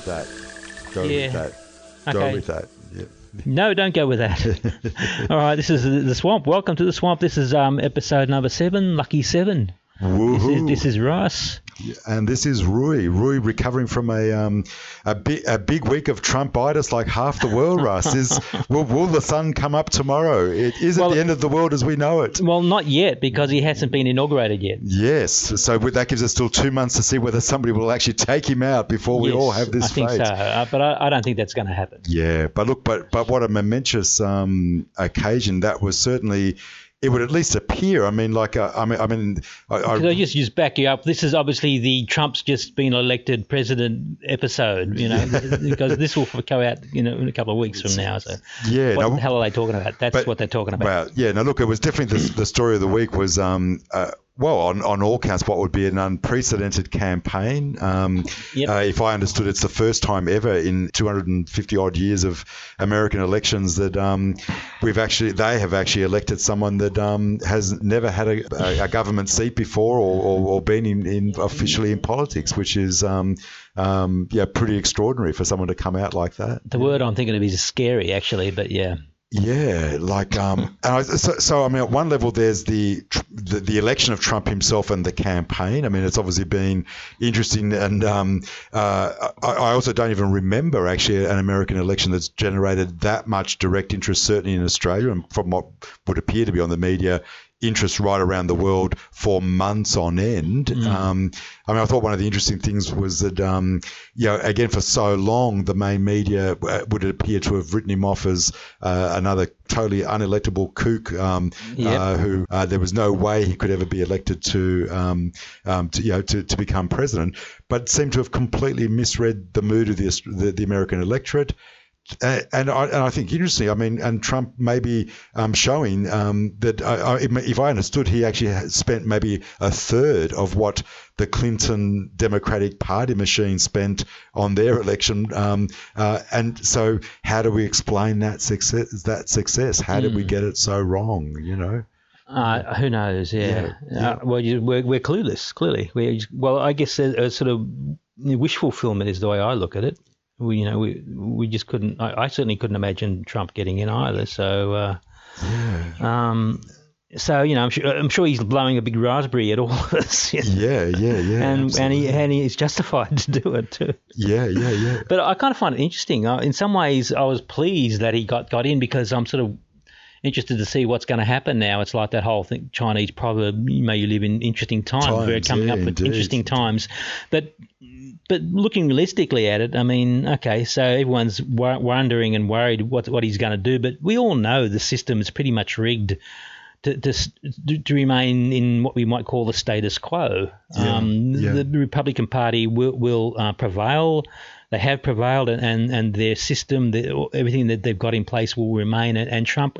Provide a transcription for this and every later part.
With that. Go Yeah. with that. Go Okay. with that. Yeah. No, don't go with that. All right, this is the swamp. Welcome to the swamp. This is um episode number seven, lucky seven. This is, this is Russ. And this is Rui. Rui recovering from a um, a, big, a big week of Trumpitis, like half the world. Russ is. Will, will the sun come up tomorrow? It is Well- at the end of the world as we know it. Well, not yet because he hasn't been inaugurated yet. Yes. So that gives us still two months to see whether somebody will actually take him out before we Yes, all have this I think fate. so, uh, but I, I don't think that's going to happen. Yeah, but look, but but what a momentous um, occasion that was. Certainly, it would at least appear. I mean, like uh, I mean, I mean, I, Could I I, just just back you up? This is obviously the Trump's just been elected president episode, you know, because this will go out, you know, in a couple of weeks from now. So, yeah. what no, the hell are they talking about? That's but- what they're talking about. Well, yeah, no, look, it was definitely the, the story of the week was, um, uh, well, on, on all counts, what would be an unprecedented campaign. Um, Yep. uh, if I understood, it's the first time ever in 250 odd years of American elections that um, we've actually, they have actually elected someone that um, has never had a, a, a government seat before or, or, or been in, in officially in politics, which is, um, um, yeah, pretty extraordinary for someone to come out like that. the word I'm thinking of is scary, actually, but yeah. Yeah, like um, and I, so, so I mean, at one level, there's the, the the election of Trump himself and the campaign. I mean, it's obviously been interesting, and um, uh, I, I also don't even remember actually an American election that's generated that much direct interest, certainly in Australia, and from what would appear to be on the media. Interest right around the world for months on end. Um, I mean, I thought one of the interesting things was that, um, you know, again, for so long, the main media uh, would appear to have written him off as uh, another totally unelectable kook um, Yep. uh, who uh, there was no way he could ever be elected to, um, um, to you know, to, to become president, but seemed to have completely misread the mood of the, the, the American electorate. Uh, and I, and I think interesting. I mean, and Trump maybe um, showing um, that uh, if I understood, he actually spent maybe a third of what the Clinton Democratic Party machine spent on their election. Um, uh, and so, how do we explain that success? That success? How did we get it so wrong? You know. Uh, who knows? Yeah. Yeah, Uh, well, you, we're, we're clueless. Clearly, we well, I guess a, a sort of wish fulfillment is the way I look at it. We, you know, we we just couldn't. I, I certainly couldn't imagine Trump getting in either. So, uh, um, so you know, I'm sure I'm sure he's blowing a big raspberry at all of us. you know. Yeah, yeah, yeah. And and he and he is justified to do it too. yeah, yeah, yeah. But I kind of find it interesting. In some ways, I was pleased that he got, got in because I'm sort of interested to see what's going to happen now. It's like that whole thing, Chinese proverb, may you live in interesting times. We're coming yeah, up with indeed. interesting times. But but looking realistically at it, I mean, okay, so everyone's wo- wondering and worried what what he's going to do, but we all know the system is pretty much rigged. To, to, to remain in what we might call the status quo. Yeah, um, yeah. The Republican Party will, will uh, prevail. They have prevailed, and, and, and their system, the, everything that they've got in place will remain. And, and Trump,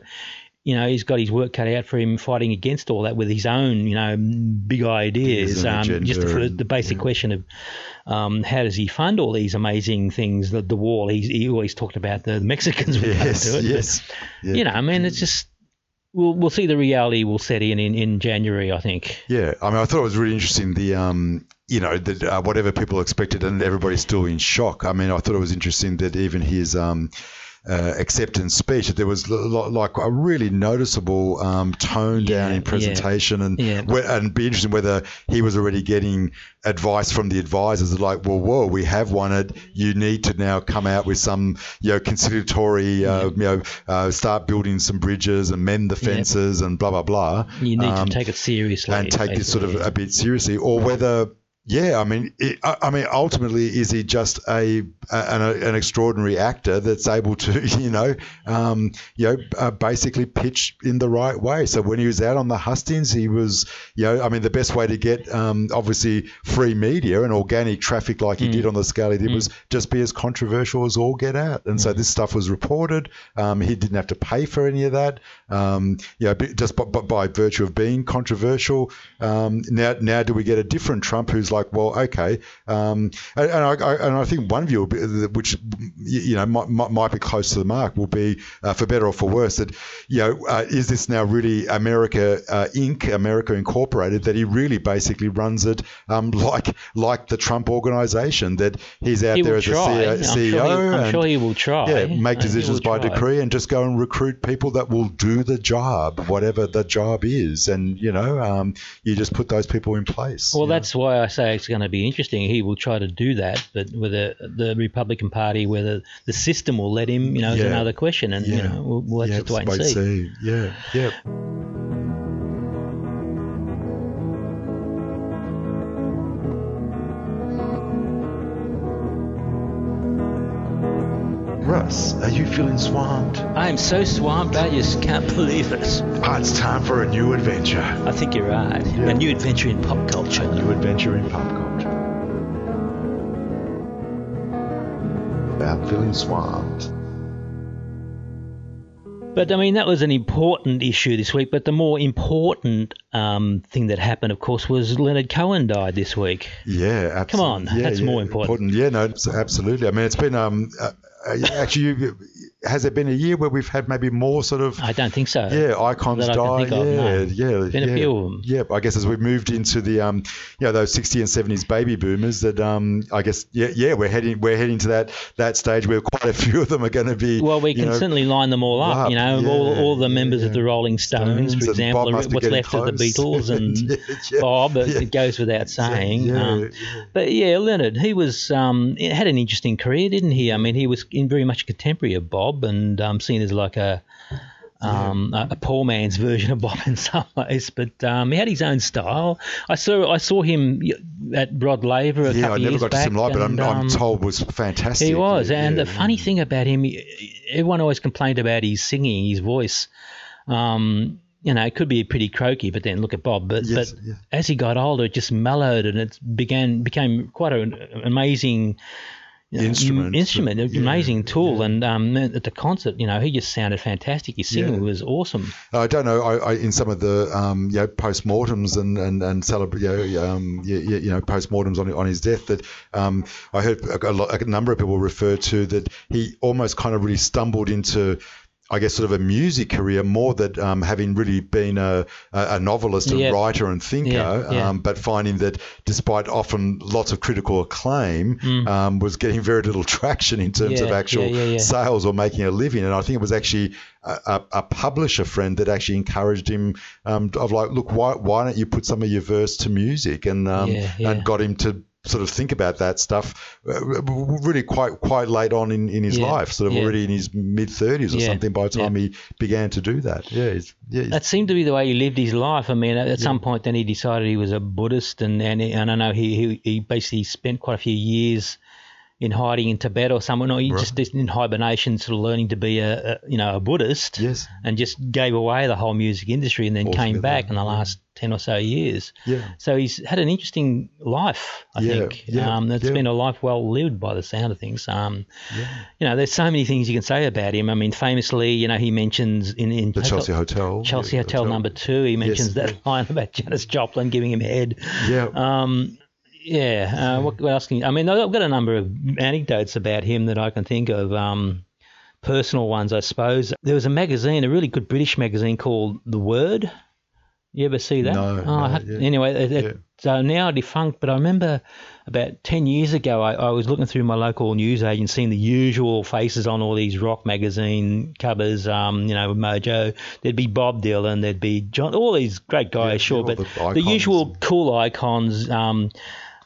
you know, he's got his work cut out for him fighting against all that with his own, you know, big ideas. Um, just for the basic question of um, how does he fund all these amazing things? The, the wall. He's, he always talked about the Mexicans would Yes, do it. but. Yeah. You know, I mean, it's just we'll we'll see the reality will set in in, in January, I think. Yeah, I mean, I thought it was really interesting. The um, you know, that uh, whatever people expected, and everybody's still in shock. I mean, I thought it was interesting that even his um, uh, acceptance speech, that there was l- like a really noticeable um, tone down Yeah, in presentation, and Yeah. whe- and be interesting whether he was already getting advice from the advisors, like, well, whoa, we have won it. You need to now come out with some, you know, conciliatory, uh, you know, uh, start building some bridges and mend the fences and blah blah blah. You need Um, to take it seriously and take this sort of a bit seriously, or whether, yeah, I mean, it, I, I mean, ultimately, is he just a, an, an extraordinary actor that's able to, you know, um, you know, uh, basically pitch in the right way? So when he was out on the hustings, he was, you know, I mean, the best way to get um, obviously free media and organic traffic like he Mm. did on the scale he did was just be as controversial as all get out. And Mm. so this stuff was reported. Um, he didn't have to pay for any of that. Um, you know, just by, by, by virtue of being controversial. Um, now, now do we get a different Trump who's is like, well, okay, um, and, and I, I, and I think one view, which you know might, might, be close to the mark, will be uh, for better or for worse that you know uh, is this now really America uh, Inc. America Incorporated that he really basically runs it um, like like the Trump organization that he's out He there as a. CEO, I'm sure he- I'm and, sure he will try. Yeah, make Uh, decisions by try. decree and just go and recruit people that will do the job, whatever the job is, and you know, um, you just put those people in place. Well, you know. that's why I say it's going to be interesting. He will try to do that, but whether the Republican Party, whether the system will let him, you know, is another question. And you know, we'll, we'll have yeah, to wait and let's see. Yeah, yeah. Russ, are you feeling swamped? I am so swamped, I just can't believe it. Ah, it's time for a new adventure. I think you're right. Yeah. A new adventure in pop culture. New adventure in pop culture. About feeling swamped. But I mean, that was an important issue this week. But the more important um, thing that happened, of course, was Leonard Cohen died this week. Yeah, absolutely. Come on, yeah, that's yeah, more important. Yeah, no, absolutely. I mean, it's been um, uh, Uh, actually, you- has there been a year where we've had maybe more sort of I don't think so. yeah icons that I can die? of, yeah, no. yeah, Been a yeah. few of 'em. Yeah, I guess as we've moved into the um, you know, those 60 and 70s baby boomers, that um, I guess yeah, yeah, we're heading we're heading to that that stage where quite a few of them are going to be. Well, we can know, certainly line them all up. up, You know, all, yeah, all the members yeah. of the Rolling Stones, Stones for example, Bob are must be what's left of the. Beatles and Bob. It, goes without saying. Um. But yeah, Leonard, he was um, had an interesting career, didn't he? I mean, he was in very much a contemporary of Bob, and um, seen as like a um, a, a poor man's version of Bob in some ways. But um, he had his own style. I saw I saw him at Rod Laver a Yeah, couple I never years got to see him live, but I'm, I'm um, told was fantastic. he was, Yeah, and yeah, the funny thing about him, everyone always complained about his singing, his voice. Um, you know, it could be pretty croaky, but then look at Bob. But Yes, but yeah. as he got older, it just mellowed, and it began became quite an amazing. Instrument. instrument, an Yeah, amazing tool, and um, at the concert, you know, he just sounded fantastic. His singing Yeah. was awesome. I don't know. I, I in some of the um, you know post-mortems and and and celebra- you know, um, you, you you know post-mortems on on his death that um, I heard a, a, lot, a number of people refer to that he almost kind of really stumbled into. I guess sort of a music career more that um, having really been a, a a novelist and Yeah. writer and thinker, Yeah, yeah. Um, but finding that despite often lots of critical acclaim, Mm. um, was getting very little traction in terms of actual sales or making a living. And I think it was actually a, a, a publisher friend that actually encouraged him um, of like, look, why, why don't you put some of your verse to music? And um, and got him to sort of think about that stuff uh, really quite quite late on in, in his Yeah, life, sort of yeah. already in his mid 30s or Yeah, something by the time he began to do that. Yeah, he's, yeah, he's- That seemed to be the way he lived his life. I mean, at, at some point, then he decided he was a Buddhist, and and, and I know he, he he basically spent quite a few years in hiding in Tibet or somewhere. or he Right. just in hibernation, sort of learning to be a, a you know a Buddhist. Yes. And just gave away the whole music industry, and then came back in the yeah. last ten or so years. yeah. So he's had an interesting life, I Yeah, think. yeah, um, it's yeah. been a life well lived by the sound of things. Um, Yeah. you know, there's so many things you can say about him. I mean, famously, you know, he mentions in, in The Chelsea Hotel. Chelsea yeah, Hotel, number two, he mentions Yes, that line about Janis Joplin giving him head. Yeah. Um, yeah. Uh, what, what else can you, I mean, I've got a number of anecdotes about him that I can think of. Um, personal ones, I suppose. There was a magazine, a really good British magazine called The Word. You ever see that? No, Oh, no, yeah. Anyway, it, Yeah. it's uh, now defunct, but I remember about 10 years ago, I, I was looking through my local newsagent, seeing the usual faces on all these rock magazine covers, um, you know, Mojo. There'd be Bob Dylan, there'd be John, all these great guys, Yeah, sure, but the the, usual cool icons. Um,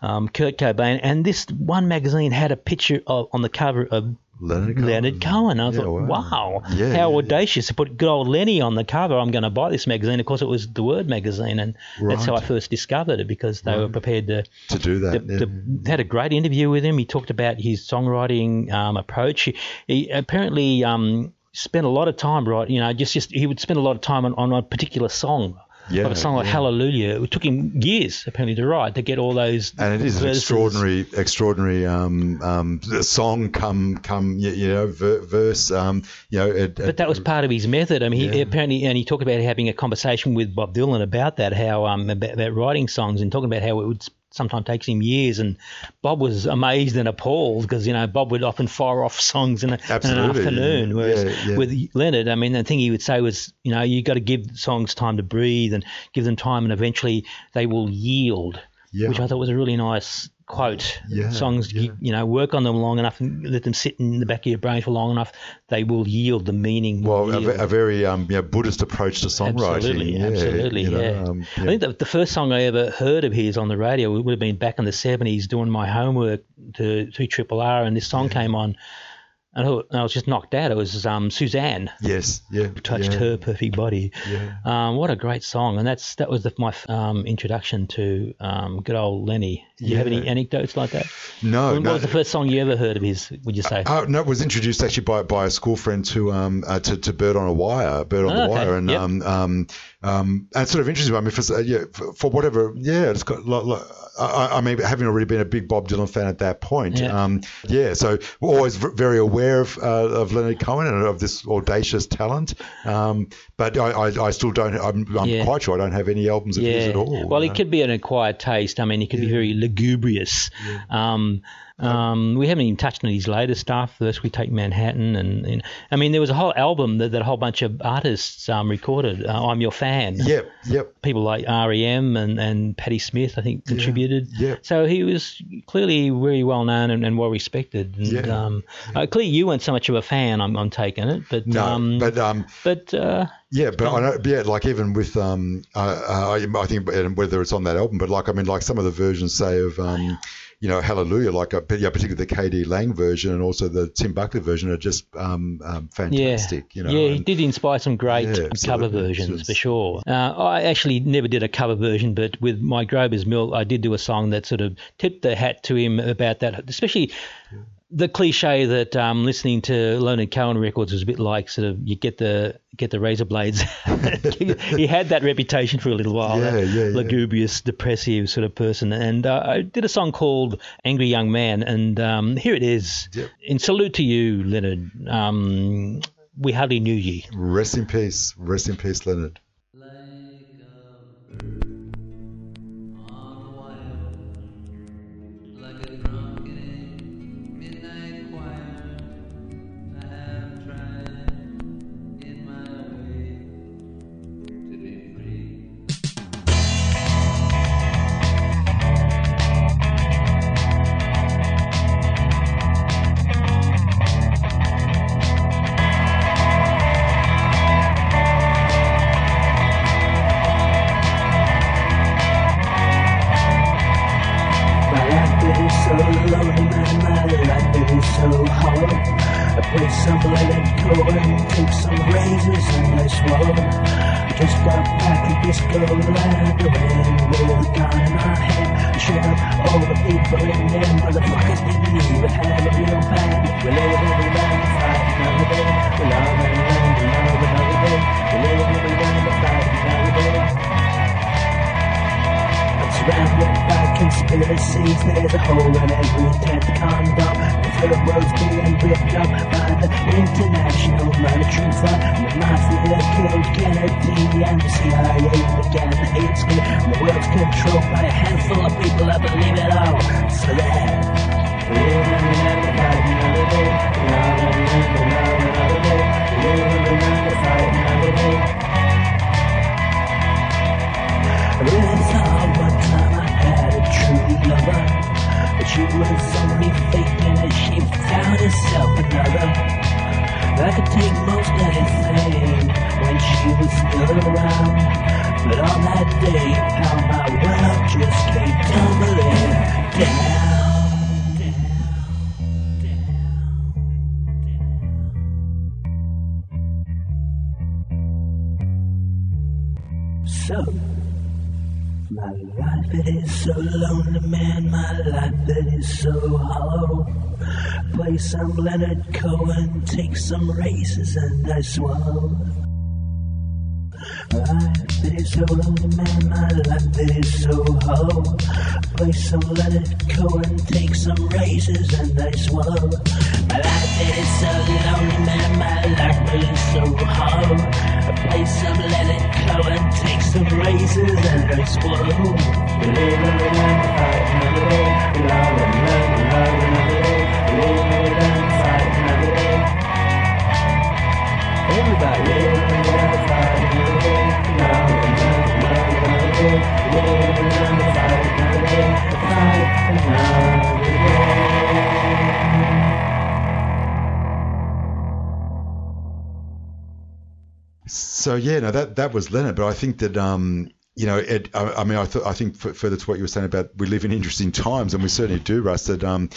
um, Kurt Cobain, and this one magazine had a picture of, on the cover of Leonard Cohen. Leonard Cohen. I Yeah, thought, wow, Yeah, how yeah, audacious to put good old Lenny on the cover. I'm going to buy this magazine. Of course, it was the Word magazine, and that's how I first discovered it because they were prepared to. to do that. yeah. to- had a great interview with him. He talked about his songwriting um, approach. He, he apparently um, spent a lot of time right. You know, just just he would spend a lot of time on, on a particular song. Yeah, like a song like yeah. Hallelujah. It took him years apparently to write to get all those. and it is an extraordinary, extraordinary um, um, song. Come, come, you, know, verse. Um, you know, it, But that was part of his method. I mean, he apparently, and he talked about having a conversation with Bob Dylan about that, how um about, about writing songs and talking about how it would sometimes takes him years. And Bob was amazed and appalled because you know Bob would often fire off songs in, a, in an afternoon, whereas Yeah, yeah. with Leonard, I mean, the thing he would say was, you know, you've got to give songs time to breathe and give them time, and eventually they will yield. Yeah. Which I thought was a really nice quote. Yeah, Songs, yeah. You, you know, work on them long enough and let them sit in the back of your brain for long enough, they will yield. The meaning Well, a, a very um, you know, Buddhist approach to songwriting. Absolutely, yeah, absolutely, you know, yeah. um, I think the, the first song I ever heard of his on the radio would have been back in the 70s doing my homework to, to Triple R, and this song came on, and I, thought- and I was just knocked out. It was um, Suzanne yes, yeah, touched yeah, her perfect body. Yeah. Um, what a great song, and that's that was the, my um, introduction to um, good old Lenny. Do you have any anecdotes like that? No, what no. was the first song you ever heard of his? Would you say? Oh, no, it was introduced actually by, by a school friend to um uh, to, to Bird on a Wire, Bird on Oh, the okay. Wire, and Yep. um um um and it's sort of interesting. I mean, for uh, yeah, for, for whatever, yeah, it's got. Like, like, I, I mean, having already been a big Bob Dylan fan at that point, Yeah. um, yeah, so we're always v- very aware of uh, of Leonard Cohen and of this audacious talent. Um, but I, I, I still don't. I'm, I'm Yeah. quite sure I don't have any albums of his at all. Well, it know? could be an acquired taste. I mean, he could be very lugubrious. Um, we haven't even touched on his later stuff. First, we take Manhattan, and, and I mean, there was a whole album that, that a whole bunch of artists um, recorded. Uh, I'm your fan. Yep, yep. People like REM and, and Patti Smith, I think, contributed. yeah. So he was clearly very well known and, and well respected. And, Yeah. Um, uh, clearly, you weren't so much of a fan. I'm, I'm taking it, but No, um, but um, but uh, Yeah, but I know, yeah, like even with um, uh, uh, I, I think whether it's on that album, but like I mean, like some of the versions say of um, you know, Hallelujah, like uh, but yeah, particularly the KD Lang version and also the Tim Buckley version are just um, um fantastic. Yeah, You know, yeah, he and- did inspire some great Yeah, cover versions for sure. Uh, I actually never did a cover version, but with my Grover's Mill, I did do a song that sort of tipped the hat to him about that, especially. The cliche that um, listening to Leonard Cohen records was a bit like sort of you get the get the razor blades. he had that reputation for a little while, Yeah, that yeah, yeah. lugubrious, depressive sort of person. And uh, I did a song called "Angry Young Man," and um, here it is. Yep. In salute to you, Leonard. Um, we hardly knew ye. Rest in peace, rest in peace, Leonard. Like I really one time I had a true lover, but she was only faking as she found herself another. I could take most anything when she was still around, but on that day, how my world just came tumbling down. So. My life it is so lonely, man. My life it is so hollow. Play some Leonard Cohen, take some races, and I swallow. Life is so lonely, man, my life is so hard. Place some, let it go and take some razors and I swallow. My life is so lonely, man, my life is so hard. Place some, let it go and take some razors and I swallow. Live a little, fight another day. Love another day. Live a little, fight another day. Everybody. So yeah, no, that that was Leonard, but I think that um, you know, it, I, I mean, I, th- I think f- further to what you were saying about we live in interesting times, and we certainly do, Russ. That um,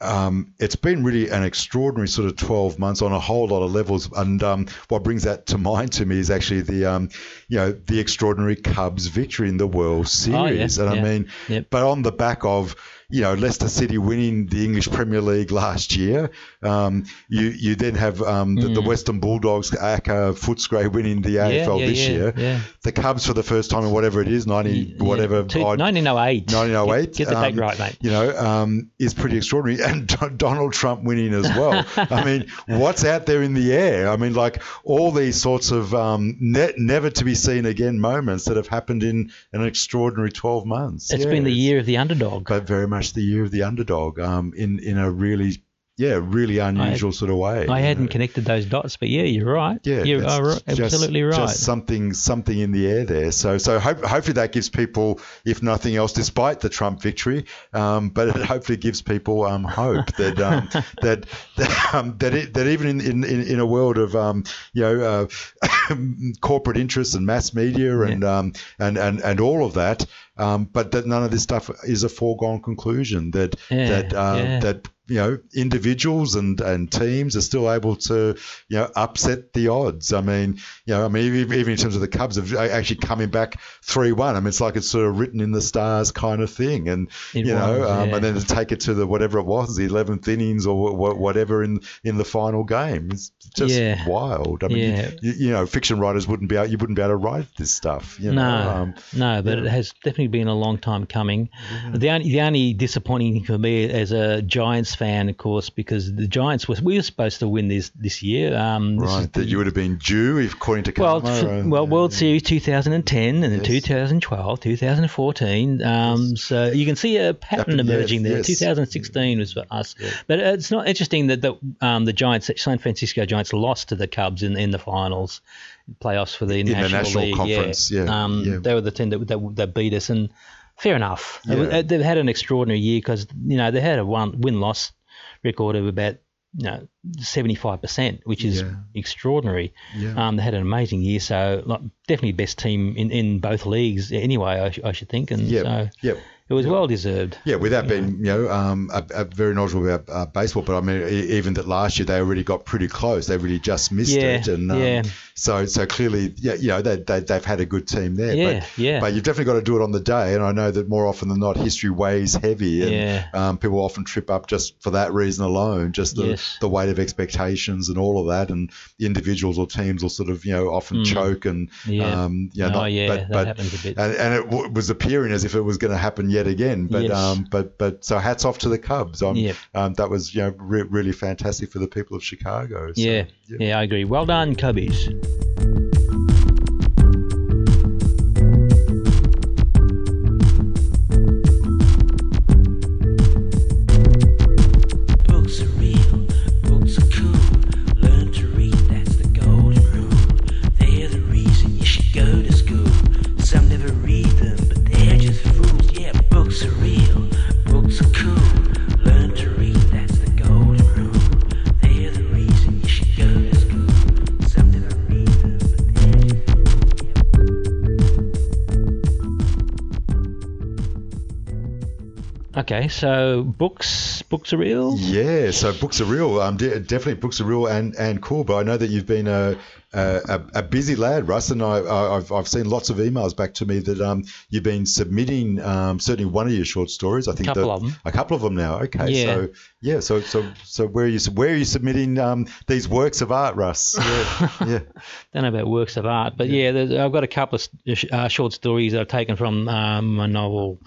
um, it's been really an extraordinary sort of 12 months on a whole lot of levels. And um, what brings that to mind to me is actually the, um, you know, the extraordinary Cubs victory in the World Series. Oh, yeah, and I mean, Yep. but on the back of, you know, Leicester City winning the English Premier League last year, um, you you then have um, the, the Western Bulldogs, Aka Footscray winning the AFL Mm. yeah, this yeah, year. yeah. The Cubs for the first time in whatever it is, 90 whatever. Two- odd- 1908. 1908. Get, get the date um, right, mate. You know, um, is pretty extraordinary. And Don- Donald Trump winning as well. I mean, what's out there in the air? I mean, like all these sorts of um, ne- never to be seen again moments that have happened in an extraordinary 12 months. It's Yeah, been the year of the underdog. But very much the year of the underdog um, in, in a really, yeah, really unusual sort of way. I hadn't know. connected those dots, but yeah, you're right. Yeah, you are right, just- absolutely right. Just something, something in the air there. So, so hope, hopefully that gives people, if nothing else, despite the Trump victory, um, but it hopefully gives people um, hope that um, that that, um, that, it, that even in, in, in a world of um, you know uh, corporate interests and mass media and um, and, and and all of that, um, but that none of this stuff is a foregone conclusion. That Yeah, that uh, yeah. that you know individuals and, and teams are still able to you know upset the odds. I mean you know I mean even, in terms of the Cubs of actually coming back three one. I mean it's like it's sort of written in the stars kind of thing, and It you know was, um, yeah. and then to take it to the whatever it was the eleventh innings or wha- whatever in in the final game. It's just Yeah. wild. I mean Yeah. you, you know fiction writers wouldn't be able, you wouldn't be able to write this stuff. You no, know? um, no, but it has definitely been a long time coming. The only the only disappointing thing for me as a Giants fan, of course, because the Giants was we were supposed to win this this year. Um, this Right, the- that you would have been due, if according to well, Karma. f- uh, well, World Series 2010 and then Yes. 2012, 2014. Um, So you can see a pattern Happen- emerging yes, there. yes. 2016 was for us, but it's not interesting that the um, the Giants, San Francisco Giants, lost to the Cubs in in the finals, playoffs for the In the National, National League. Conference, yeah, Um, yeah. They were the team that, that, that beat us, and fair enough. Yeah. They've had an extraordinary year because you know they had a one win loss record of about you know 75%, which is Yeah. extraordinary. Yeah. Um, they had an amazing year, so like, definitely best team in, in both leagues anyway. I, sh- I should think, and Yep, so yep. It was well deserved. Yeah, without being you know um, a, a very knowledgeable about uh, baseball, but I mean even that last year they already got pretty close. They really just missed Yeah, it, and um, yeah. so so clearly, yeah, you know they, they they've had a good team there. Yeah, but, yeah. But you've definitely got to do it on the day, and I know that more often than not, history weighs heavy, and Yeah. um, people often trip up just for that reason alone, just the Yes. the weight of expectations and all of that, and individuals or teams will sort of you know often choke and Mm. Yeah. um, you know, Oh, not, yeah, but, that but, happens a bit. And, and it w- was appearing as if it was going to happen yet again, but Yes. um, but but so hats off to the Cubs. Um, Yep. um, that was you know re- really fantastic for the people of Chicago. So, yeah, yeah, I agree. Well done, Cubbies. Okay, so books, books are real. Yeah, so books are real. Um, de- definitely books are real and, and cool. But I know that you've been a, a, a a busy lad, Russ, and I, I- I've, I've seen lots of emails back to me that um, you've been submitting um, certainly one of your short stories. I think a Couple that- of 'em. A couple of them now. Okay, Yeah. so yeah, so so so where are you where are you submitting um, these works of art, Russ? Yeah, yeah. don't know about works of art, but yeah, there's, I've got a couple of sh- uh, short stories that I've taken from um, my novel,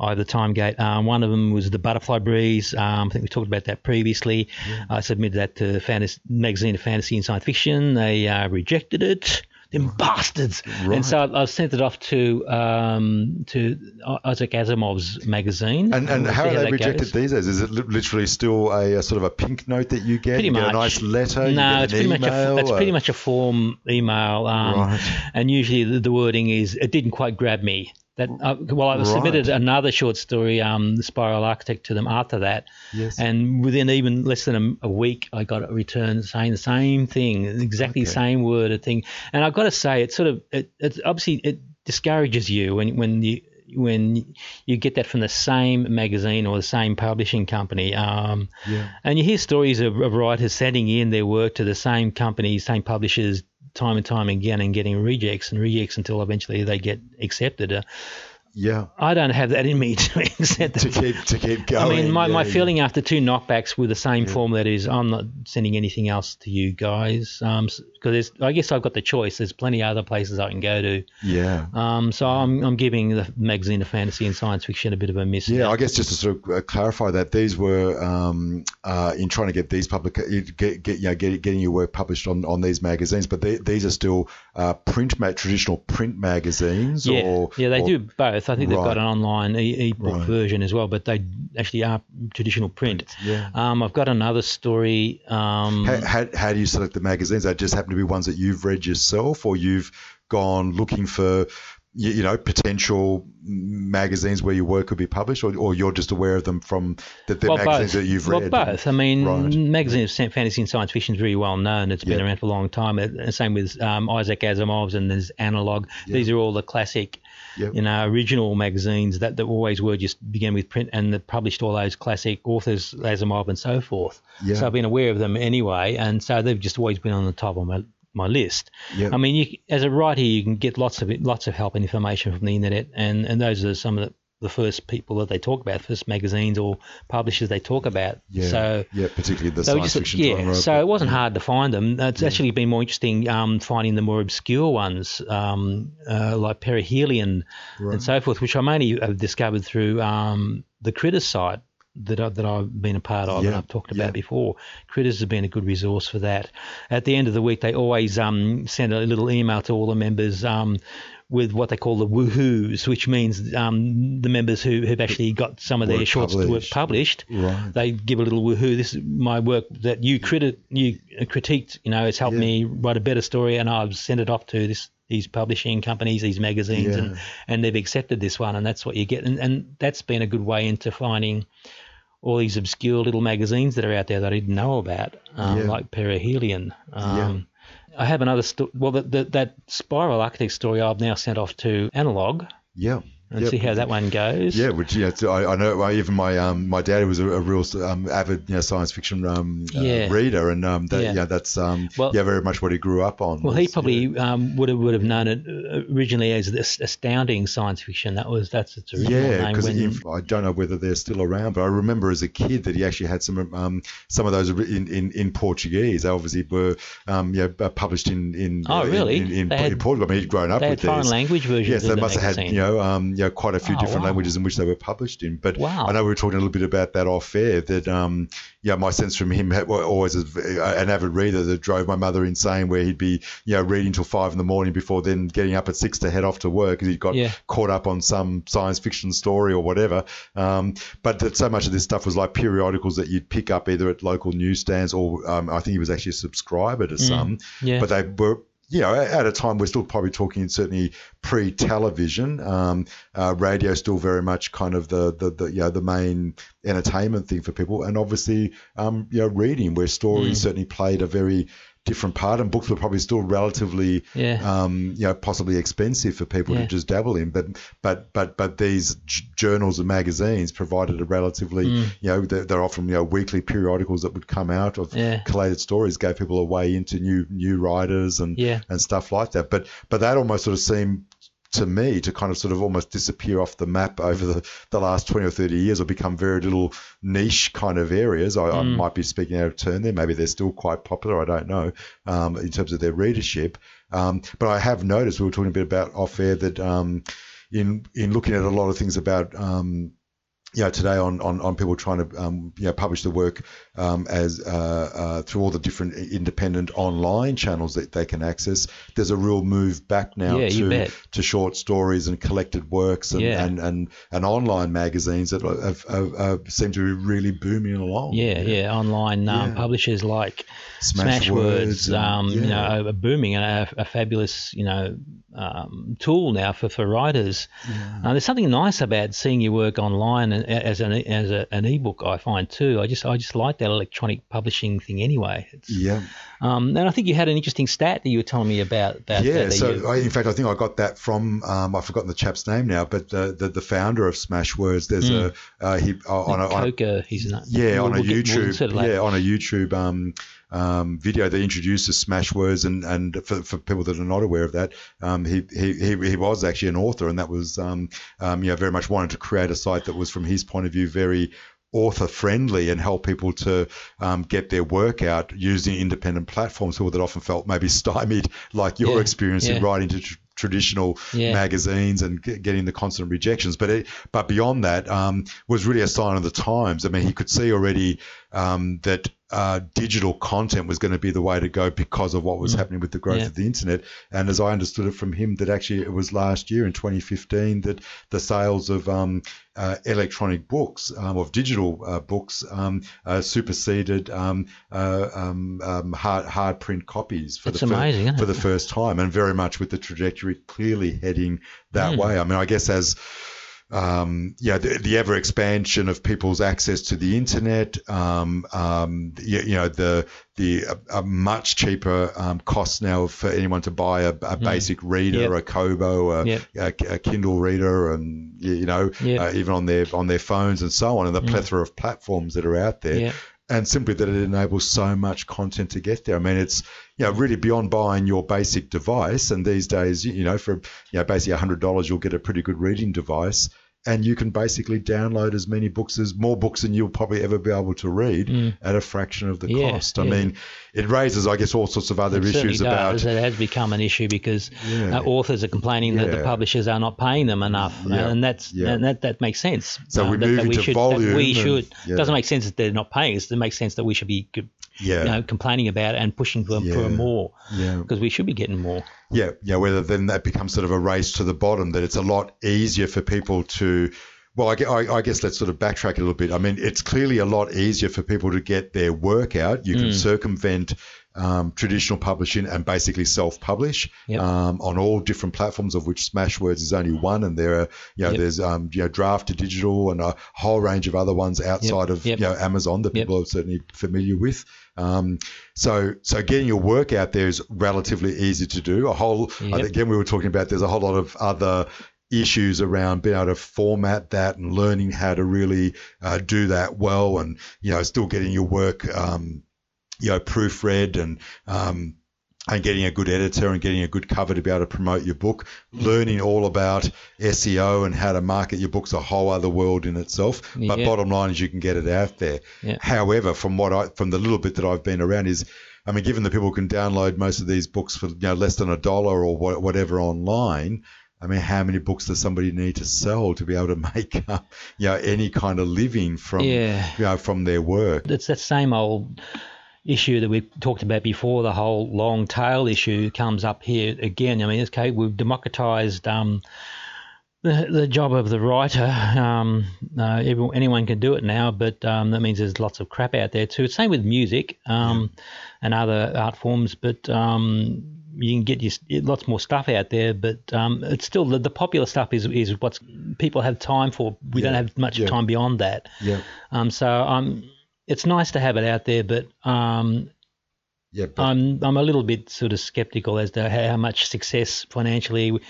uh, The Timegate. Um, one of them was The Butterfly Breeze. Um, I think we talked about that previously. I submitted that to fantasy, magazine of fantasy and science fiction. They uh, rejected it. them bastards. Right. And so I, I sent it off to um, to Isaac Asimov's magazine. And, and We'll how are they that rejected goes. these days? Is it li- literally still a, a sort of a pink note that you get? Pretty you get much. a nice letter. you No, get it's an pretty much a email, it's pretty uh, much a form email, um, Right. and usually the, the wording is it didn't quite grab me. That uh, well, I Right. submitted another short story, um, the Spiral Architect, to them after that, Yes. and within even less than a, a week, I got a return saying the same thing, exactly the Okay. same worded thing. And I've got to say, it sort of it, it obviously it discourages you when when you when you get that from the same magazine or the same publishing company. Um, Yeah. and you hear stories of, of writers sending in their work to the same companies, same publishers, time and time again, and getting rejects and rejects until eventually they get accepted. Uh, Yeah. I don't have that in me to accept To keep to keep going. I mean, my, yeah, my yeah. feeling after two knockbacks with the same format is I'm not sending anything else to you guys because I guess I've got the choice. There's plenty of other places I can go to. Yeah. Um, so I'm, I'm giving the magazine of fantasy and science fiction a bit of a miss. Yeah. I guess just to sort of uh, clarify that these were um, uh, in trying to get these public get, get you know get, getting your work published on, on these magazines, but they, these are still uh, print ma- traditional print magazines. Yeah, or, yeah, they or- do both. I think they've got an online e- ebook Right. version as well, but they actually are traditional print. Yeah. Um, I've got another story. Um, How, how, how do you select the magazines? They just happen to be ones that you've read yourself, or you've gone looking for, you, you know, potential magazines where your work could be published, or, or you're just aware of them from the, the well, magazines both. that you've well, read. both. I mean, Right. magazine of fantasy and science fiction is very well known. It's been Yeah. around for a long time. Same with um, Isaac Asimov's and there's Analog. These are all the classic, Yep. you know, original magazines that, that always were just began with print and that published all those classic authors, Asimov and so forth. Yeah. So I've been aware of them anyway, and so they've just always been on the top of my my list. Yep. I mean, you, as a writer, you can get lots of lots of help and information from the internet, and, and those are some of the, the first people that they talk about, first magazines or publishers they talk about. Yeah, So yeah, particularly the science just fiction yeah. genre. So but- it wasn't hard to find them. It's actually been more interesting um, finding the more obscure ones, um, uh, like perihelion and so forth, which I mainly have discovered through um, the Critters site that I, that I've been a part of and I've talked about yeah. before. Critters has been a good resource for that. At the end of the week, they always um, send a little email to all the members. Um, with what they call the woohoos, which means um, the members who have actually got some of their Work short work published. published, Right. they give a little woohoo. This is my work that you criti- you critiqued. You know, it's helped Yeah. me write a better story, and I've sent it off to this these publishing companies, these magazines, Yeah. and and they've accepted this one, and that's what you get. And, and that's been a good way into finding all these obscure little magazines that are out there that I didn't know about, um, Yeah. like Perihelion. Um, I have another sto- well, the, the, that Spiral Architect story I've now sent off to Analog yeah. And Yep. see how that one goes. Yeah, which yeah, I, I know. Even my um, my dad was a, a real um, avid you know, science fiction um, uh, reader, and um, that, Yeah. yeah. that's um, Well- yeah, very much what he grew up on. Well, he was, probably um, would have would have known it uh, originally as this astounding science fiction. That was that's its original Yeah, name. because When, I don't know whether they're still around, but I remember as a kid that he actually had some um, some of those in, in, in Portuguese. They obviously were um, yeah, uh, published in in Oh, uh, in- really? in, in, had- in Portugal. I mean, he'd grown up they with had foreign these. language versions. Yes, they the must have had you know um, you know quite a few Oh, different wow. languages in which they were published in. But Wow. I know we were talking a little bit about that off air. That um, yeah, my sense from him had, well, always as an avid reader that drove my mother insane, where he'd be you know reading till five in the morning before then getting up at six to head off to work because he'd got Yeah. caught up on some science fiction story or whatever. Um, but that so much of this stuff was like periodicals that you'd pick up either at local newsstands or um, I think he was actually a subscriber to some. Mm. yeah. But they were. You know, at a time we're still probably talking certainly pre-television, um, uh, radio still very much kind of the, the, the you know the main entertainment thing for people, and obviously um, you know reading where stories Mm. certainly played a very different part, and books were probably still relatively Yeah. um, you know, possibly expensive for people Yeah. to just dabble in. But but but but these j- journals and magazines provided a relatively, Mm. you know, they're, they're often you know weekly periodicals that would come out of Yeah. collated stories, gave people a way into new new writers and Yeah. and stuff like that. But but that almost sort of seemed to me to kind of sort of almost disappear off the map over the, the last 20 or 30 years or become very little niche kind of areas. I, I Mm. might be speaking out of turn there. Maybe they're still quite popular. I don't know um, in terms of their readership. Um, but I have noticed, we were talking a bit about off air, that um, in, in looking at a lot of things about um, you know, today on, on, on people trying to um, you know publish the work um, as uh, uh, through all the different independent online channels that they can access. There's a real move back now Yeah, to to short stories and collected works and, Yeah. and, and, and online magazines that have, have, have seem to be really booming along. Yeah, yeah, online um, Yeah. publishers like Smashwords and- um, you know, are booming and a, a fabulous, you know, um, tool now for, for writers. Uh, there's something nice about seeing your work online and, as an as a, an ebook. I find too. I just I just like that electronic publishing thing anyway. It's, Yeah. Um, and I think you had an interesting stat that you were telling me about. about Yeah, that, that so you- I, in fact, I think I got that from um, I've forgotten the chap's name now, but the the, the founder of Smashwords. There's a uh, he uh, on a, on a Coca, he's not. yeah on a we'll get- we'll YouTube sort of like- yeah on a YouTube um, um, video that introduces Smashwords and and for, for people that are not aware of that um, he, he he he was actually an author and that was um, um, you know very much wanted to create a site that was from his point of view very author friendly and help people to um, get their work out using independent platforms. People that often felt maybe stymied like your Yeah, experience in writing to tr- traditional Yeah. magazines and get, getting the constant rejections. But it, but beyond that um, was really a sign of the times. I mean he could see already um, that uh, digital content was going to be the way to go because of what was happening with the growth Mm. Yeah. of the internet. And as I understood it from him, that actually it was last year in 2015 that the sales of um, uh, electronic books, um, of digital uh, books, um, uh, superseded um, uh, um, um, hard, hard print copies for That's the fir- amazing, isn't for the first time, and very much with the trajectory clearly heading that Hmm. way. I mean, I guess as um, yeah, the, the ever expansion of people's access to the internet, um, um, you, you know, the the a, a much cheaper um, cost now for anyone to buy a, a basic reader, Yep. a Kobo, a, Yep. a, Kindle reader, and you know, Yep. uh, even on their on their phones and so on, and the plethora of platforms that are out there. And simply that it enables so much content to get there. I mean, it's you know really beyond buying your basic device. And these days, you know, for you know basically hundred dollars, you'll get a pretty good reading device, and you can basically download as many books as more books than you'll probably ever be able to read at a fraction of the Mm. Yeah, cost. I yeah. mean, it raises, I guess, all sorts of other It issues about does. It has become an issue because Yeah. uh, authors are complaining that the publishers are not paying them enough, and that's and that that makes sense. So we that, move that we into should, volume we and- should. yeah. Doesn't make sense that they're not paying us. It makes sense that we should be, Yeah. you know, complaining about it and pushing for, Yeah. for more Yeah. because we should be getting more. Yeah, yeah. Whether then that becomes sort of a race to the bottom, that it's a lot easier for people to. Well, I, I, I guess let's sort of backtrack a little bit. I mean, it's clearly a lot easier for people to get their work out. You Mm. can circumvent um, traditional publishing and basically self-publish Yep. um, on all different platforms, of which Smashwords is only one. And there are, you know, Yep. there's um, you know, Draft2Digital and a whole range of other ones outside of Yep. you know Amazon that people are certainly familiar with. Um, so, so getting your work out there is relatively easy to do. A whole, Yep. again, we were talking about there's a whole lot of other issues around being able to format that and learning how to really uh, do that well, and you know, still getting your work, um, you know, proofread and um, and getting a good editor and getting a good cover to be able to promote your book, learning all about SEO and how to market your book's a whole other world in itself. But Yeah. bottom line is you can get it out there. Yeah. However, from what I from the little bit that I've been around is I mean, given that people can download most of these books for you know less than a dollar or wha- whatever online, I mean, how many books does somebody need to sell to be able to make uh, you know any kind of living from Yeah. you know from their work? It's that same old issue that we talked about before. The whole long tail issue comes up here again. I mean, it's okay. We've democratized um, the the job of the writer. Um, uh, everyone, anyone can do it now, but um, that means there's lots of crap out there too. Same with music um, and other art forms, but. Um, you can get your, lots more stuff out there, but um, it's still the, the popular stuff is is what's people have time for. We don't have much yeah. time beyond that. Yeah, Um, so um, it's nice to have it out there, but um, yeah, but, I'm I'm a little bit sort of skeptical as to how, much success financially we,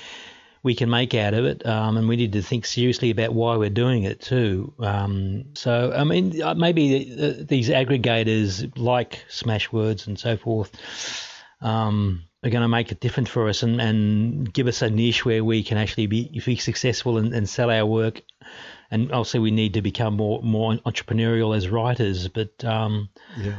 we can make out of it, um, and we need to think seriously about why we're doing it too. Um, so I mean, uh, maybe uh, these aggregators like Smashwords and so forth. Um, are going to make it different for us and, and give us a niche where we can actually be, be successful and, and sell our work and obviously we need to become more more entrepreneurial as writers. But um, yeah.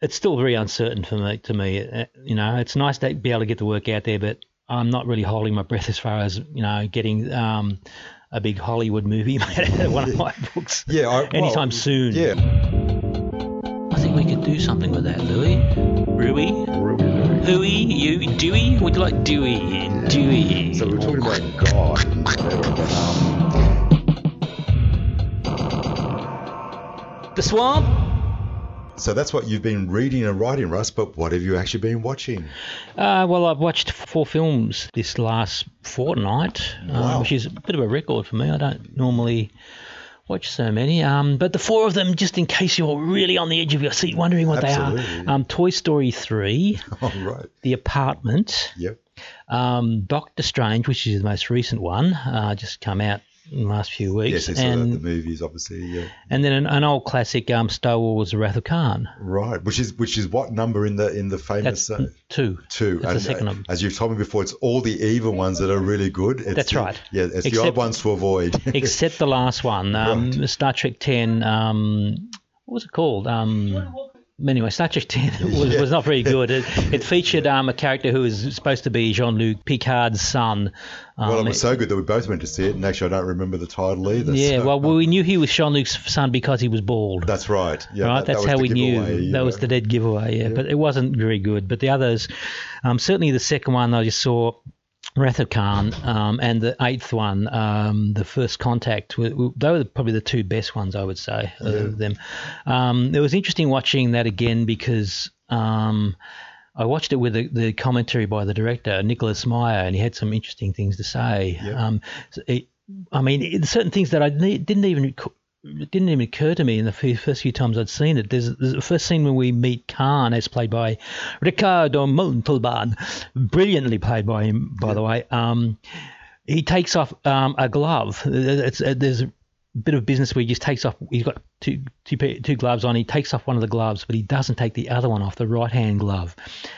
it's still very uncertain for me. To me, Uh, you know, it's nice to be able to get the work out there, but I'm not really holding my breath as far as you know getting um, a, a big Hollywood movie made out of one of my books. Yeah, I, anytime well, soon. Yeah, I think we could do something with that, Louis. Rui? Hooey? You? Dewey? Would you like Dewey? Dewey. So we're talking about God. and whatever, but, um, the swamp? so that's what you've been reading and writing, Russ. But what have you actually been watching? Uh, well, I've watched four films this last fortnight, uh, Wow. which is a bit of a record for me. I don't normally watch so many. Um, but the four of them, just in case you're really on the edge of your seat wondering what they are um, Toy Story 3, All right. The Apartment, Yep. um, Doctor Strange, which is the most recent one, uh, just come out in the last few weeks. Yes, I saw that, and, the movies, obviously. Yeah. and then an, an old classic, um, Star Wars: The Wrath of Khan. Right. Which is which is what number in the in the famous That's uh, two. two? That's the second uh, one. As you've told me before, it's all the evil ones that are really good. It's That's the- right. Yeah, it's the odd ones to avoid. except the last one, um, Star Trek Ten. Um, what was it called? Um, anyway, Star Trek Ten was, Yeah. was not very good. It, it featured um, a character who was supposed to be Jean-Luc Picard's son. Um, well, it was so good that we both went to see it, and actually, I don't remember the title either. yeah, so- well, we knew he was Jean-Luc's son because he was bald. That's right. Yeah, right, that- that that's was how we knew that was the dead giveaway. Yeah, but it wasn't very good. But the others, um, certainly the second one I just saw, Khan, um, and the eighth one, um, the First Contact. They were probably the two best ones I would say of them. Um, it was interesting watching that again because. Um, I watched it with the, the commentary by the director Nicholas Meyer, and he had some interesting things to say. Yeah. Um, so it, I mean, certain things that I didn't even it didn't even occur to me in the first few times I'd seen it. There's, there's the first scene when we meet Khan, as played by Ricardo Montalban, brilliantly played by him, by the way. Um, he takes off um, a glove. It's, uh, there's bit of business where he just takes off. He's got two, two, gloves on. He takes off one of the gloves, but he doesn't take the other one off, the right hand glove.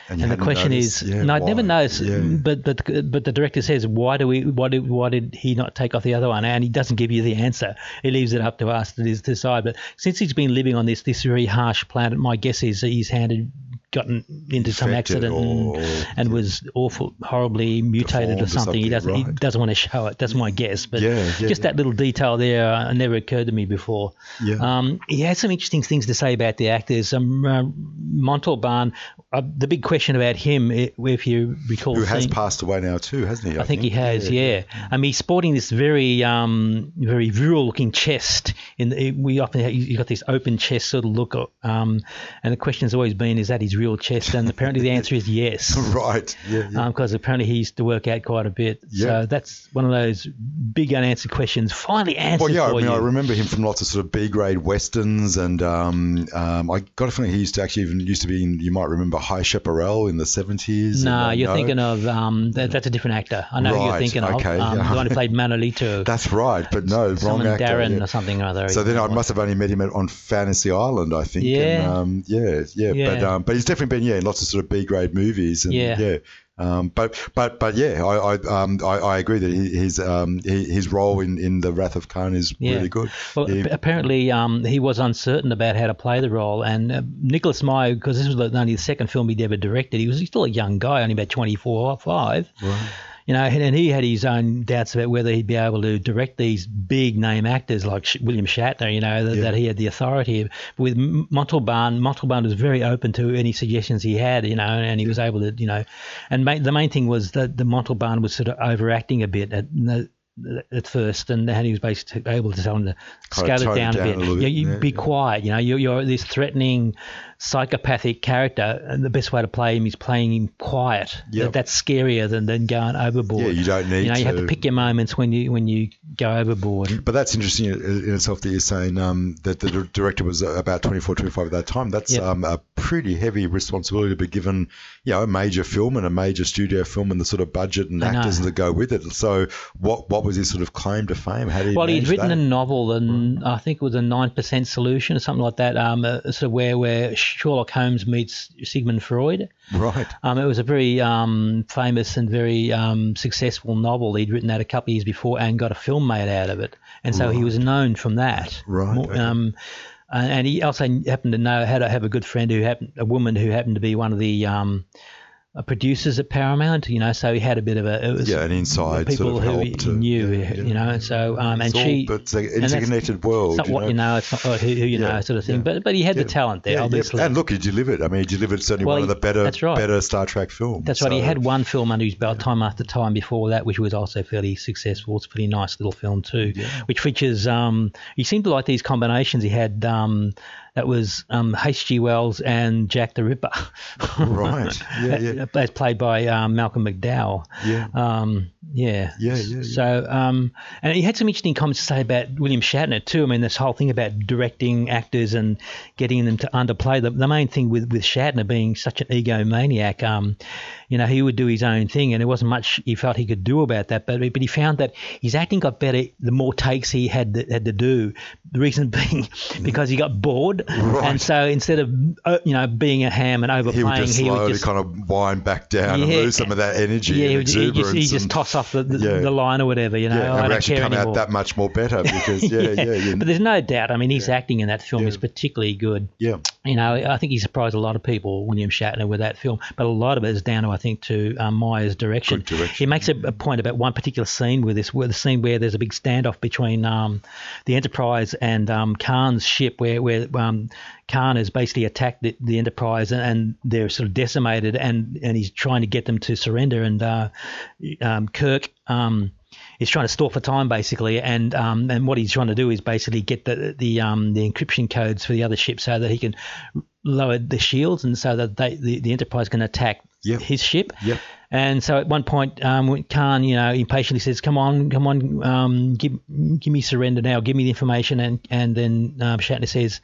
And And, the question noticed? is, Yeah, no, I'd never noticed. Yeah. But but but the director says, why do we? Why did why did he not take off the other one? And he doesn't give you the answer. He leaves it up to us to decide. But since he's been living on this this very harsh planet, my guess is he's handed gotten into some accident or- and, and was awful, horribly mutated Deformed or or something. He doesn't he doesn't want to show it. That's my guess. But Yeah, yeah, just yeah. that little detail there uh, never occurred to me before. Yeah. Um, he had some interesting things to say about the actors. Um, uh, Montalban, uh, the big question about him, if you recall, Who has seeing- passed away now too, hasn't he? I think he has, yeah. I mean, he's sporting this very, um, very virile-looking chest. In the, we often have, he's got this open chest sort of look, um, and the question has always been, is that his real chest? And apparently the answer is yes. Right. Yeah. yeah. Because apparently he used to work out quite a bit. Yeah. So that's one of those big unanswered questions finally answered Well, yeah, I mean, you. I remember him from lots of sort of B-grade westerns, and um, um, I got a feeling he used to actually even used to be in. You might remember High Chaparral in the seventies. no, you're thinking of um, that, that's a different actor. I know who you're Right, thinking of. okay, Um, yeah. The one who played Manolito. That's right, but no, wrong actor. Darren yeah. or something or other. So then I must have only met him at- on Fantasy Island, I think. Yeah. And, um, yeah, yeah, Yeah. But um, but he's definitely been yeah in lots of sort of B grade movies. And, Yeah. yeah. Um, but but but yeah, I I, um, I, I agree that his um, his role in, in the Wrath of Khan is Yeah. really good. Well, Yeah. ap- apparently um, he was uncertain about how to play the role, and uh, Nicholas Meyer, because this was only the second film he'd ever directed, he was still a young guy, only about 24 or 5. You know, and, he had his own doubts about whether he'd be able to direct these big name actors like Sh- William Shatner. You know that, Yeah. that he had the authority. But with Montalban, Montalban was very open to any suggestions he had. You know, and he was able to, you know, and ma- the main thing was that the Montalban was sort of overacting a bit at the, at first, and then he was basically able to tell him to scale it down, down a a bit. You, bit, you yeah, be yeah. quiet. You know, you're, you're this threatening psychopathic character, and the best way to play him is playing him quiet. Yep. That, that's scarier than, than going overboard. Yeah, you don't need You know, you have to to- pick your moments when you when you go overboard. But that's interesting in itself that you're saying um, that the director was about 24, 25 at that time. That's Yep. um, a pretty heavy responsibility to be given, you know, a major film and a major studio film and the sort of budget and actors that go with it. So what what was his sort of claim to fame? How did he Well, he'd written that? a novel, and I think it was a nine percent solution or something like that. Um, uh, sort of where where Sherlock Holmes meets Sigmund Freud. Right. Um, it was a very um, famous and very um, successful novel. He'd written that a couple of years before and got a film made out of it, and so he was known from that. Right, okay. Um, and he also happened to know how to have a good friend who happened, a woman who happened to be one of the um, producers at Paramount, you know, so he had a bit of a it was Yeah, an inside people sort of who help he to- knew, yeah, yeah. you know. So um, and all- she, but it's that's- interconnected world. It's not you what know? you know, it's not who, who you Yeah, know, sort of thing. But but he had the talent there, obviously. And look, he delivered. I mean, he delivered certainly Well, one of the better, right. better Star Trek films. That's right. He had one film under his belt, time after time, before that, which was also fairly successful. It's a pretty nice little film too, which features. Um, he seemed to like these combinations. He had um, that was um, H.G. Wells and Jack the Ripper. Right. Yeah, yeah. As played by um, Malcolm McDowell. Yeah. Um, yeah. Yeah, yeah, yeah. So, um, and he had some interesting comments to say about William Shatner too. I mean, this whole thing about directing actors and getting them to underplay. The, the main thing with, with Shatner being such an egomaniac, um, you know, he would do his own thing, and there wasn't much he felt he could do about that. But but he found that his acting got better the more takes he had to, had to do. The reason being because he got bored, and so instead of uh, you know being a ham and He overplaying, would just he would slowly just kind of wind back down and lose some of that energy yeah, and he, would- he just, he just toss off the, the, Yeah. the line or whatever, you know. yeah, "Oh, I don't actually care come anymore. out that much more better because, yeah, yeah, yeah. But there's no doubt. I mean, his acting in that film is particularly good. yeah. You know, I think he surprised a lot of people, William Shatner, with that film. But a lot of it is down to, I think, to um, Meyer's direction. Direction, He makes a, a point about one particular scene with this, where the scene where there's a big standoff between um, the Enterprise and um, Khan's ship, where where um, Khan has basically attacked the, the Enterprise and, and they're sort of decimated, and and he's trying to get them to surrender, and uh, um, Kirk. Um, is trying to stall for time basically, and um, and what he's trying to do is basically get the the um, the encryption codes for the other ship so that he can lower the shields and so that they, the the Enterprise can attack Yep. his ship. Yep. And so at one point, um, Khan, you know, impatiently says, "Come on, come on, um, give give me surrender now. Give me the information." And and then um, Shatner says,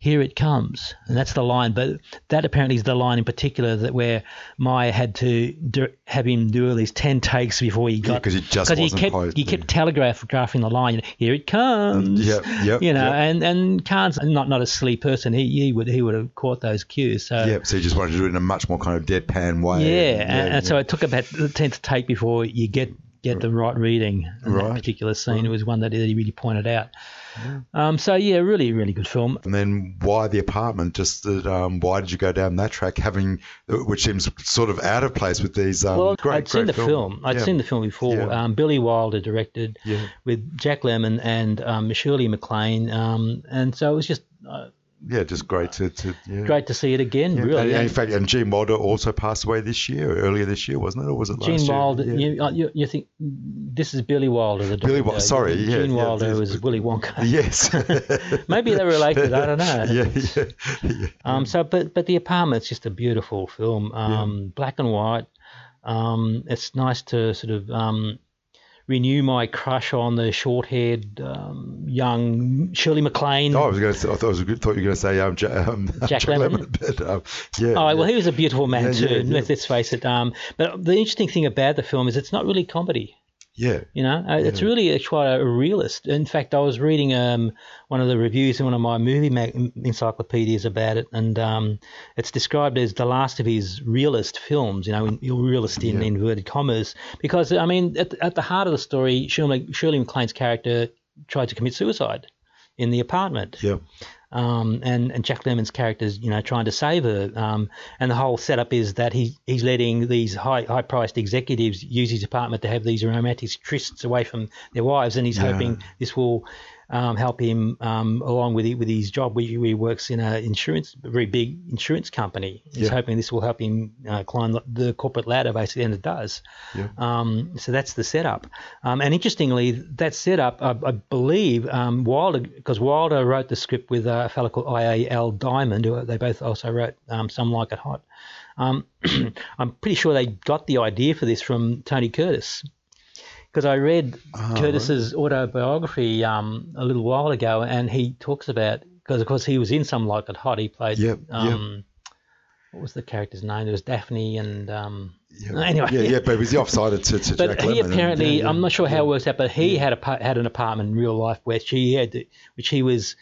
"Here it comes," and that's the line. But that apparently is the line in particular that where Meyer had to do, have him do at least ten takes before he got 'cause he just he kept he kept telegraphing the line. Here it comes. Um, yep, yep, You know, yep. and and Khan's not not a silly person. He he would he would have caught those cues. So Yeah, so he just wanted to do it in a much more kind of deadpan way. yeah, and, and so it took about the tenth take before you get get the right reading in Right. that particular scene. It was one that he really pointed out. Um, so yeah, really, really good film. And then why the apartment? Just that, um, why did you go down that track? Having, which seems sort of out of place with these. Um, Well, great, I'd seen the film. I'd Yeah. seen the film before. Yeah. Um, Billy Wilder directed Yeah. with Jack Lemmon and um, Shirley MacLaine, um, and so it was just uh, Yeah, just great to, to yeah. great to see it again. Yeah. Really, And, and in fact, and Gene Wilder also passed away this year, earlier this year, wasn't it, or was it last Gene year? Wilder, Yeah. you, uh, you, you think this is Billy Wilder, the Billy director. Wil- sorry, yeah, Gene Wilder was Willy Wonka. Yes. Maybe they're related. I don't know. yeah, yeah, yeah. Um, so, but but the apartment's just a beautiful film, um, black and white. Um, it's nice to sort of um, renew my crush on the short-haired um, young Shirley MacLaine. Oh, I was going to say, I thought, it was good, thought you were going to say um, Ja- um, Jack Lemmon? but, um, yeah. Oh, well, he was a beautiful man Yeah, too. yeah, yeah. Let's face it. Um, but the interesting thing about the film is it's not really comedy. Yeah. You know, uh, it's really a, quite a realist. In fact, I was reading um, one of the reviews in one of my movie ma- encyclopedias about it, and um, it's described as the last of his realist films. You know, in, realist in inverted commas, because I mean, at, at the heart of the story, Shirley, Shirley MacLaine's character tried to commit suicide in the apartment Yeah. Um, and and Jack Lemmon's character's you know trying to save her, um, and the whole setup is that he he's letting these high high priced executives use his apartment to have these romantic trysts away from their wives, and he's hoping this will. Um, help him um, along with with his job. where he works in a insurance, a very big insurance company. He's Yeah. hoping this will help him uh, climb the- corporate ladder, basically, and it does. Yeah. Um, so that's the setup. Um, and interestingly, that setup, I, I believe, um, Wilder, because Wilder wrote the script with a fellow called I.A.L. Diamond, who they both also wrote um, Some Like It Hot. Um, I'm pretty sure they got the idea for this from Tony Curtis. Because I read Ah, Curtis's autobiography um, a little while ago, and he talks about because of course he was in Some Like It Hot. He played Yep, yep. um, what was the character's name? There was Daphne and um, Yeah. anyway. Yeah, yeah, but it was the offside to, to But Jack he Lemmon and- apparently, yeah, yeah. I'm not sure how it works out, but he had a had an apartment in real life where she had, to, which he was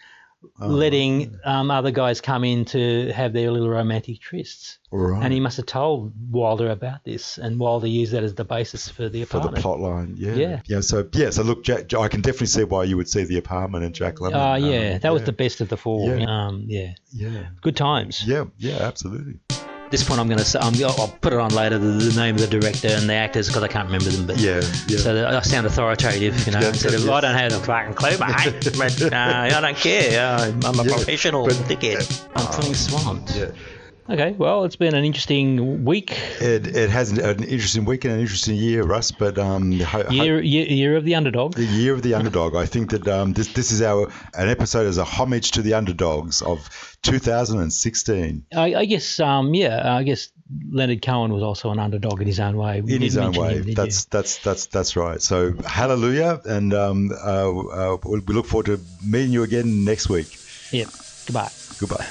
Oh, letting um, other guys come in to have their little romantic trysts, Right. and he must have told Wilder about this, and Wilder used that as the basis for the apartment. for the plot line, yeah, Yeah. yeah. So yeah, so look, Jack, I can definitely see why you would see the apartment and Jack Lemmon. Oh um, yeah, that was the best of the four. Yeah. Um, yeah, yeah, good times. yeah, yeah, absolutely. This point, I'm going to I'm, I'll I'll put it on later the, the name of the director and the actors because I can't remember them. But Yeah, yeah. So I sound authoritative, you know. Instead of yes. I don't have a fucking clue, mate. but uh, I don't care. Uh, I'm a Yeah, professional but- dickhead. I'm feeling swamped. Yeah. Okay, well, it's been an interesting week. It, it has an, an interesting week and an interesting year, Russ. But um, ho- Year, year, year of the underdog. the year of the underdog. I think that um, this this is our an episode as a homage to the underdogs of 2016 I, I guess, um, yeah, I guess Leonard Cohen was also an underdog in his own way. We in his own way. him, that's that's that's that's right. So hallelujah, and um, uh, uh, we look forward to meeting you again next week. you? Yeah. Goodbye. Goodbye.